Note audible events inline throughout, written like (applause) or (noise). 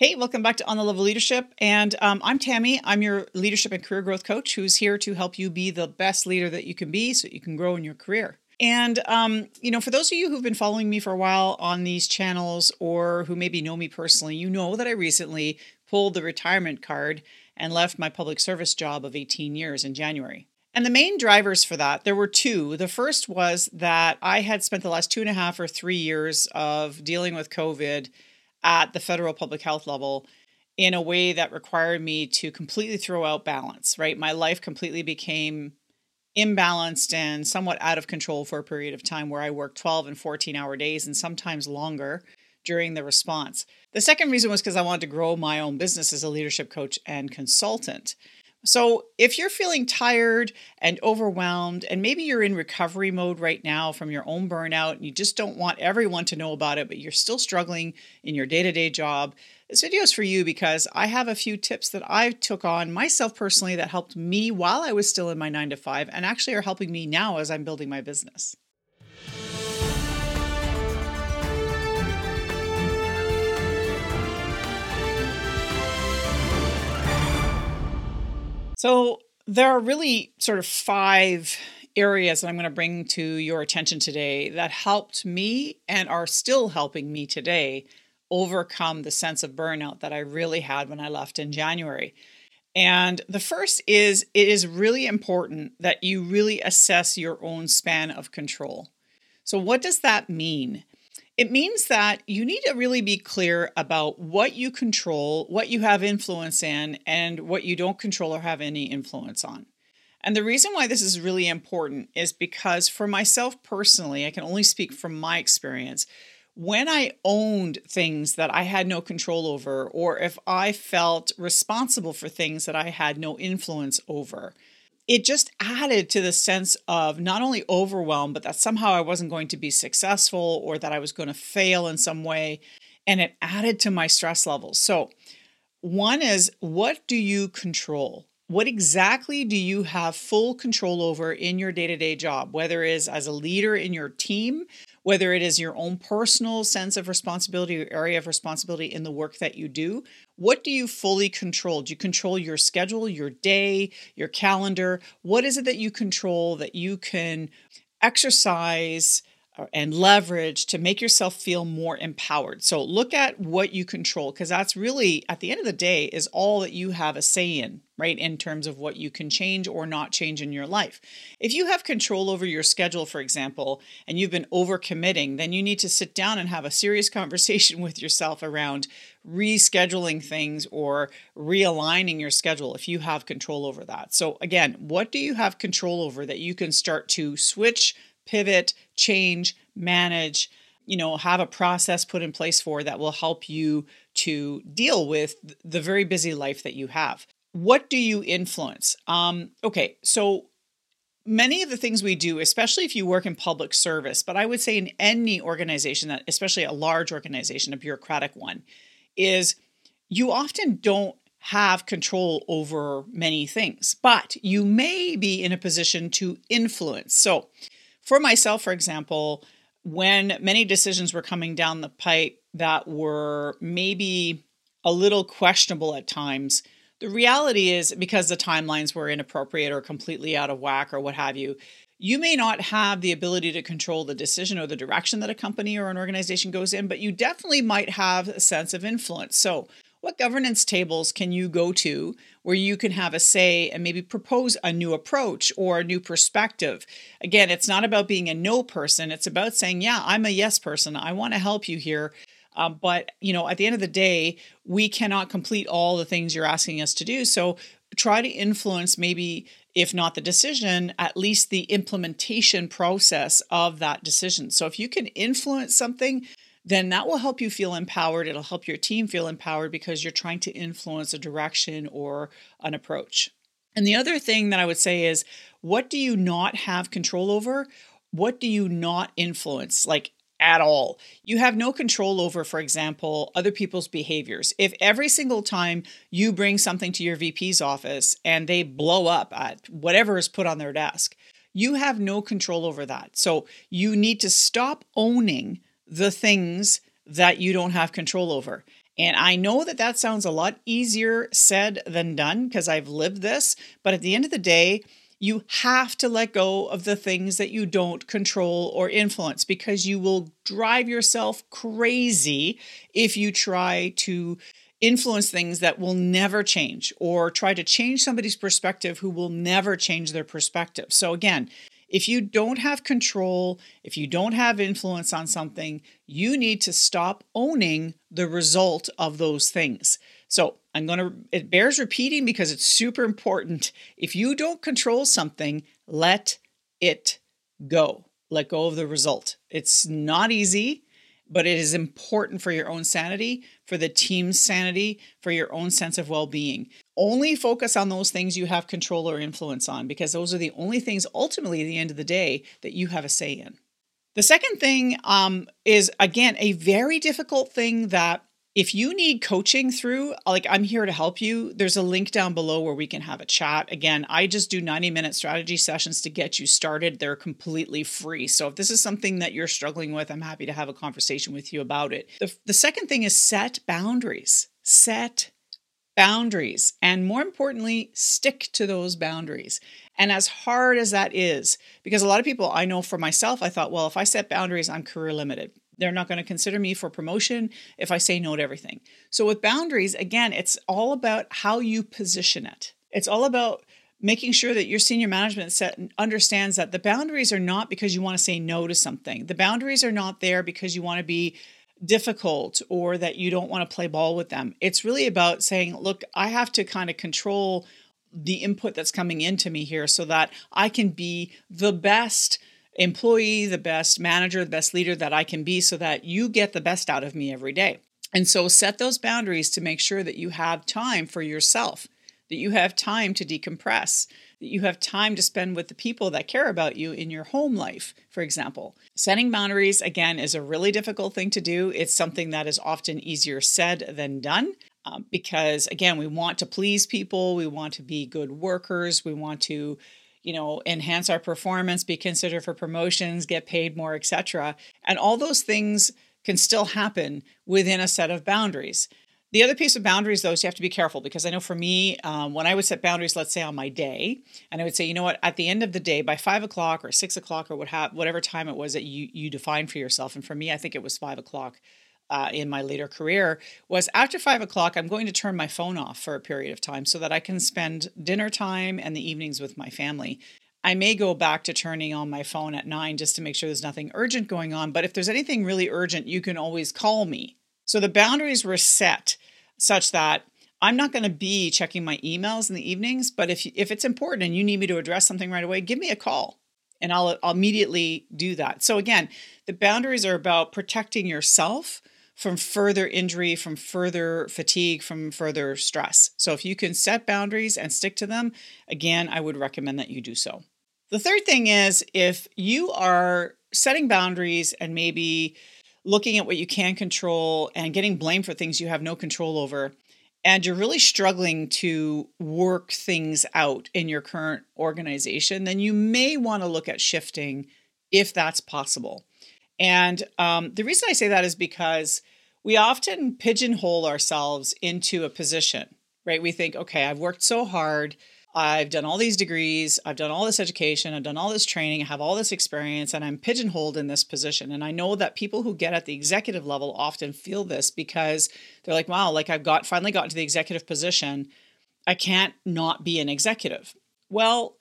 Hey, welcome back to On the Level Leadership. And um, I'm Tammy. I'm your leadership and career growth coach who's here to help you be the best leader that you can be so you can grow in your career. And, um, you know, for those of you who've been following me for a while on these channels or who maybe know me personally, you know that I recently pulled the retirement card and left my public service job of 18 years in January. And the main drivers for that, there were two. The first was that I had spent the last two and a half or three years of dealing with COVID at the federal public health level in a way that required me to completely throw out balance, right? My life completely became imbalanced and somewhat out of control for a period of time where I worked 12 and 14 hour days and sometimes longer during the response. The second reason was because I wanted to grow my own business as a leadership coach and consultant. So, if you're feeling tired and overwhelmed, and maybe you're in recovery mode right now from your own burnout, and you just don't want everyone to know about it, but you're still struggling in your day to day job, this video is for you because I have a few tips that I took on myself personally that helped me while I was still in my nine to five, and actually are helping me now as I'm building my business. So, there are really sort of five areas that I'm going to bring to your attention today that helped me and are still helping me today overcome the sense of burnout that I really had when I left in January. And the first is it is really important that you really assess your own span of control. So, what does that mean? It means that you need to really be clear about what you control, what you have influence in, and what you don't control or have any influence on. And the reason why this is really important is because for myself personally, I can only speak from my experience. When I owned things that I had no control over, or if I felt responsible for things that I had no influence over, it just added to the sense of not only overwhelm, but that somehow I wasn't going to be successful or that I was going to fail in some way. And it added to my stress levels. So, one is what do you control? What exactly do you have full control over in your day to day job, whether it is as a leader in your team, whether it is your own personal sense of responsibility or area of responsibility in the work that you do. What do you fully control? Do you control your schedule, your day, your calendar? What is it that you control that you can exercise? Uh, and leverage to make yourself feel more empowered. So look at what you control because that's really at the end of the day is all that you have a say in, right? In terms of what you can change or not change in your life. If you have control over your schedule for example, and you've been overcommitting, then you need to sit down and have a serious (laughs) conversation with yourself around rescheduling things or realigning your schedule if you have control over that. So again, what do you have control over that you can start to switch pivot, change, manage, you know, have a process put in place for that will help you to deal with the very busy life that you have. What do you influence? Um, okay, so many of the things we do, especially if you work in public service, but I would say in any organization, that especially a large organization, a bureaucratic one, is you often don't have control over many things, but you may be in a position to influence. So for myself, for example, when many decisions were coming down the pipe that were maybe a little questionable at times, the reality is because the timelines were inappropriate or completely out of whack or what have you, you may not have the ability to control the decision or the direction that a company or an organization goes in, but you definitely might have a sense of influence. So, what governance tables can you go to where you can have a say and maybe propose a new approach or a new perspective? Again, it's not about being a no person, it's about saying, yeah, I'm a yes person. I want to help you here. Um, but you know, at the end of the day, we cannot complete all the things you're asking us to do. So try to influence maybe if not the decision, at least the implementation process of that decision. So if you can influence something, then that will help you feel empowered. It'll help your team feel empowered because you're trying to influence a direction or an approach. And the other thing that I would say is what do you not have control over? What do you not influence? Like at all. You have no control over, for example, other people's behaviors. If every single time you bring something to your VP's office and they blow up at whatever is put on their desk, you have no control over that. So you need to stop owning the things that you don't have control over And I know that that sounds a lot easier said than done because I've lived this. But at the end of the day, you have to let go of the things that you don't control or influence because you will drive yourself crazy if you try to influence things that will never change or try to change somebody's perspective who will never change their perspective. So, again, if you don't have control, if you don't have influence on something, you need to stop owning the result of those things. So I'm going to, it bears repeating because it's super important. If you don't control something, let it go. Let go of the result. It's not easy, but it is important for your own sanity, for the team's sanity, for your own sense of well being. Only focus on those things you have control or influence on because those are the only things ultimately at the end of the day that you have a say in. The second thing um, is, again, a very difficult thing that if you need coaching through, like I'm here to help you, there's a link down below where we can have a chat. Again, I just do 90 minute strategy sessions to get you started. They're completely free. So if this is something that you're struggling with, I'm happy to have a conversation with you about it. The, the second thing is set boundaries. Set boundaries. And more importantly, stick to those boundaries. And as hard as that is, because a lot of people I know for myself, I thought, well, if I set boundaries, I'm career limited. They're not going to consider me for promotion if I say no to everything. So, with boundaries, again, it's all about how you position it. It's all about making sure that your senior management set understands that the boundaries are not because you want to say no to something. The boundaries are not there because you want to be difficult or that you don't want to play ball with them. It's really about saying, look, I have to kind of control the input that's coming into me here so that I can be the best employee, the best manager, the best leader that I can be so that you get the best out of me every day. And so set those boundaries to make sure that you have time for yourself, that you have time to decompress, that you have time to spend with the people that care about you in your home life, for example. Setting boundaries, again, is a really difficult thing to do. It's something that is often easier said than done. Um, because again, we want to please people, we want to be good workers, we want to you know enhance our performance be considered for promotions get paid more etc and all those things can still happen within a set of boundaries. The other piece of boundaries though is you have to be careful because i know for me um, when i would set boundaries let's say on my day and i would say you know what? At the end of the day by five o'clock or six o'clock or what ha- whatever time it was that you you define for yourself and for me i think it was five o'clock uh, in my later career was after five o'clock, I'm going to turn my phone off for a period of time so that I can spend dinner time and the evenings with my family. I may go back to turning on my phone at nine just to make sure there's nothing urgent going on. But if there's anything really urgent, you can always call me. So the boundaries were set such that I'm not going to be checking my emails in the evenings, but if if it's important and you need me to address something right away, give me a call and I'll, I'll immediately do that. So again, the boundaries are about protecting yourself from further injury, from further fatigue, from further stress. So, if you can set boundaries and stick to them, again, I would recommend that you do so. The third thing is if you are setting boundaries and maybe looking at what you can control and getting blamed for things you have no control over, and you're really struggling to work things out in your current organization, then you may want to look at shifting if that's possible. And um, the reason I say that is because we often pigeonhole ourselves into a position, right? We think, okay, I've worked so hard. I've done all these degrees, I've done all this education, I've done all this training, I have all this experience, and I'm pigeonholed in this position. And I know that people who get at the executive level often feel this because they're like, wow, like I've got finally gotten to the executive position. I can't not be an executive. Well,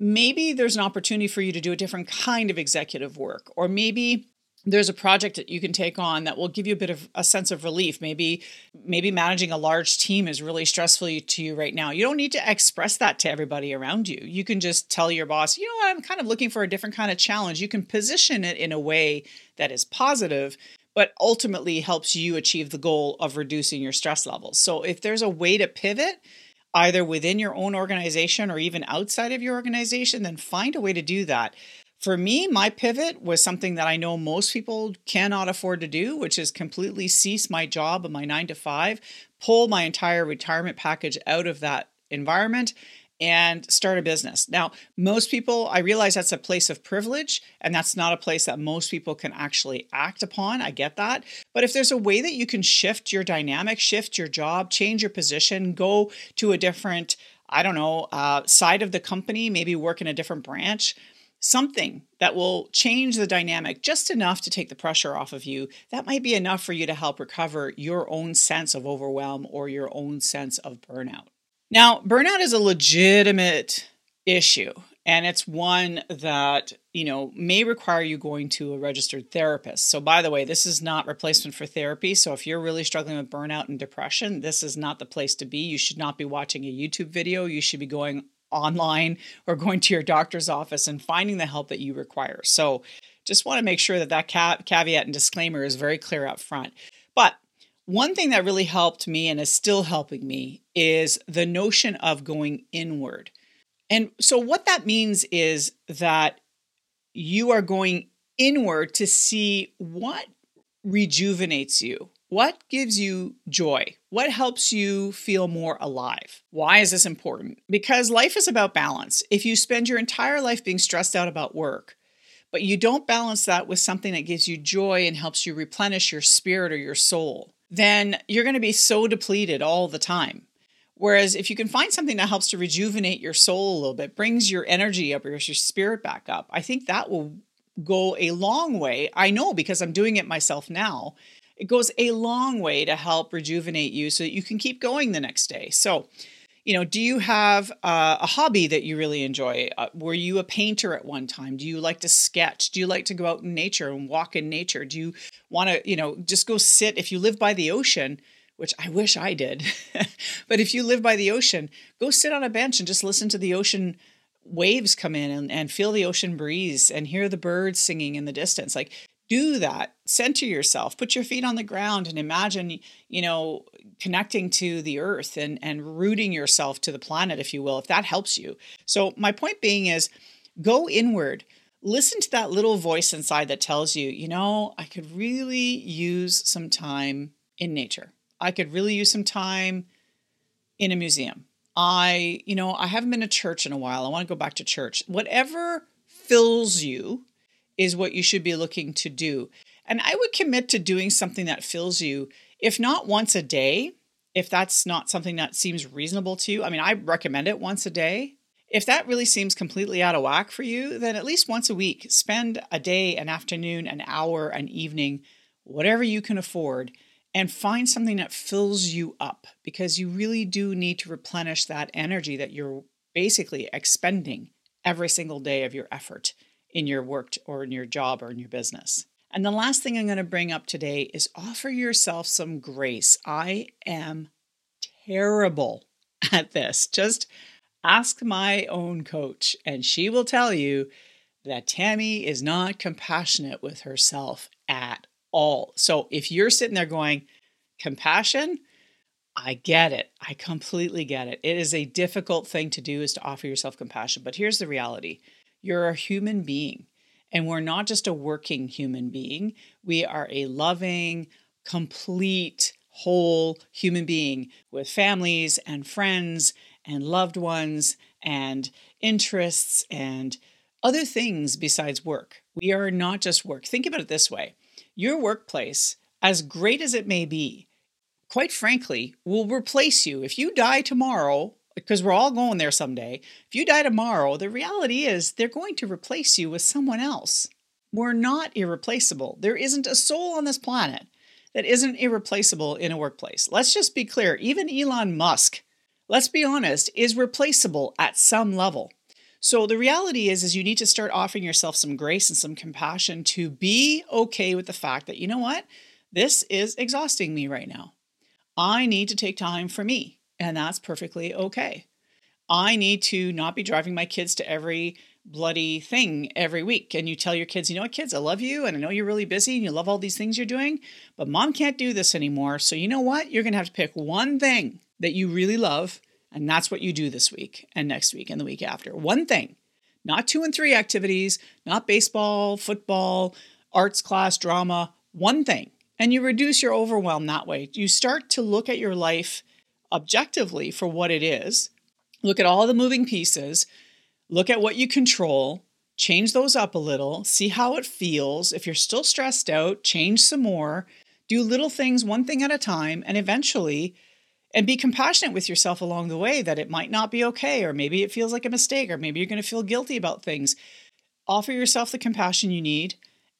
maybe there's an opportunity for you to do a different kind of executive work, or maybe there's a project that you can take on that will give you a bit of a sense of relief. Maybe maybe managing a large team is really stressful to you right now. You don't need to express that to everybody around you. You can just tell your boss you know what? I'm kind of looking for a different kind of challenge. You can position it in a way that is positive but ultimately helps you achieve the goal of reducing your stress levels. So if there's a way to pivot either within your own organization or even outside of your organization then find a way to do that for me, my pivot was something that I know most people cannot afford to do, which is completely cease my job of my nine to five, pull my entire retirement package out of that environment, and start a business. Now, most people, I realize that's a place of privilege and that's not a place that most people can actually act upon. I get that. But if there's a way that you can shift your dynamic, shift your job, change your position, go to a different, I don't know, uh, side of the company, maybe work in a different branch, something that will change the dynamic just enough to take the pressure off of you, that might be enough for you to help recover your own sense of overwhelm or your own sense of burnout. Now, burnout is a legitimate issue, and it's one that, you know, may require you going to a registered therapist. So, by the way, this is not replacement for therapy. So, if you're really struggling with burnout and depression, this is not the place to be. You should not be watching a YouTube video. You should be going online or going to your doctor's office and finding the help that you require. So, just want to make sure that that caveat and disclaimer is very clear up front. But one thing that really helped me and is still helping me is the notion of going inward. And so, what that means is that you are going inward to see what rejuvenates you, what gives you joy, what helps you feel more alive. Why is this important? Because life is about balance. If you spend your entire life being stressed out about work, but you don't balance that with something that gives you joy and helps you replenish your spirit or your soul, then you're going to be so depleted all the time. Whereas if you can find something that helps to rejuvenate your soul a little bit, brings your energy up or your spirit back up, I think that will go a long way. I know because I'm doing it myself now. It goes a long way to help rejuvenate you so that you can keep going the next day. So, you know, do you have uh, a hobby that you really enjoy? Uh, were you a painter at one time? Do you like to sketch? Do you like to go out in nature and walk in nature? Do you want to, you know, just go sit? If you live by the ocean, which I wish I did, (laughs) but if you live by the ocean, go sit on a bench and just listen to the ocean waves come in and, and feel the ocean breeze and hear the birds singing in the distance. Like, do that center yourself put your feet on the ground and imagine you know connecting to the earth and and rooting yourself to the planet if you will if that helps you. So my point being is go inward listen to that little voice inside that tells you you know i could really use some time in nature. I could really use some time in a museum. I you know i haven't been to church in a while. I want to go back to church. Whatever fills you is what you should be looking to do. And I would commit to doing something that fills you, if not once a day, if that's not something that seems reasonable to you. I mean, I recommend it once a day. If that really seems completely out of whack for you, then at least once a week, spend a day, an afternoon, an hour, an evening, whatever you can afford, and find something that fills you up because you really do need to replenish that energy that you're basically expending every single day of your effort in your work or in your job or in your business. And the last thing I'm going to bring up today is offer yourself some grace. I am terrible (laughs) at this. Just ask my own coach, and she will tell you that Tammy is not compassionate with herself at all. So if you're sitting there going, compassion, I get it. I completely get it. It is a difficult thing to do is to offer yourself compassion. But here's the reality you're a human being. And we're not just a working human being, we are a loving, complete, whole human being with families and friends and loved ones and interests and other things besides work. We are not just work. Think about it this way your workplace, as great as it may be, quite frankly, will replace you. If you die tomorrow, because we're all going there someday. If you die tomorrow, the reality is they're going to replace you with someone else. We're not irreplaceable. There isn't a soul on this planet that isn't irreplaceable in a workplace. Let's just be clear. Even Elon Musk, let's be honest, is replaceable at some level. So the reality is is you need to start offering yourself some grace and some compassion to be okay with the fact that you know what? This is exhausting me right now. I need to take time for me and that's perfectly okay. I need to not be driving my kids to every bloody thing every week. And you tell your kids, you know what, kids, I love you and I know you're really busy and you love all these things you're doing, but mom can't do this anymore. So you know what? You're going to have to pick one thing that you really love. And that's what you do this week and next week and the week after. One thing, not two and three activities, not baseball, football, arts class, drama, one thing. And you reduce your overwhelm that way. You start to look at your life objectively for what it is Look at all the moving pieces, look at what you control, change those up a little, see how it feels. If you're still stressed out, change some more. Do little things one thing at a time, and eventually, and be compassionate with yourself along the way that it might not be okay, or maybe it feels like a mistake, or maybe you're going to feel guilty about things. Offer yourself the compassion you need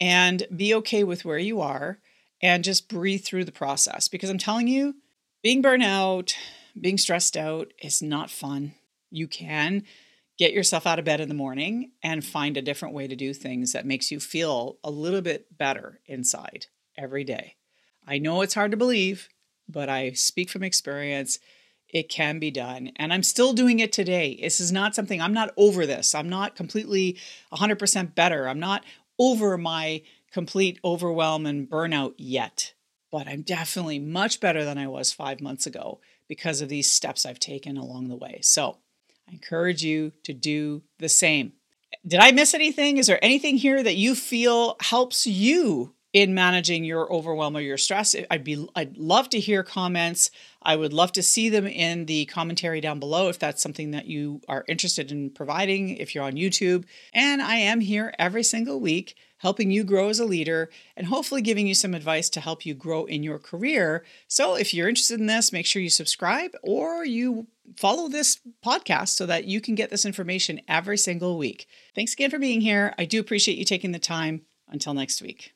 and be okay with where you are and just breathe through the process. Because I'm telling you, being burnout, being stressed out is not fun. You can get yourself out of bed in the morning and find a different way to do things that makes you feel a little bit better inside every day. I know it's hard to believe, but I speak from experience. It can be done. And I'm still doing it today. This is not something, I'm not over this. I'm not completely 100% better. I'm not over my complete overwhelm and burnout yet, but I'm definitely much better than I was five months ago because of these steps I've taken along the way. So I encourage you to do the same. Did I miss anything? Is there anything here that you feel helps you in managing your overwhelm or your stress. I'd be I'd love to hear comments. I would love to see them in the commentary down below if that's something that you are interested in providing if you're on YouTube. And I am here every single week helping you grow as a leader and hopefully giving you some advice to help you grow in your career. So if you're interested in this, make sure you subscribe or you follow this podcast so that you can get this information every single week. Thanks again for being here. I do appreciate you taking the time. Until next week.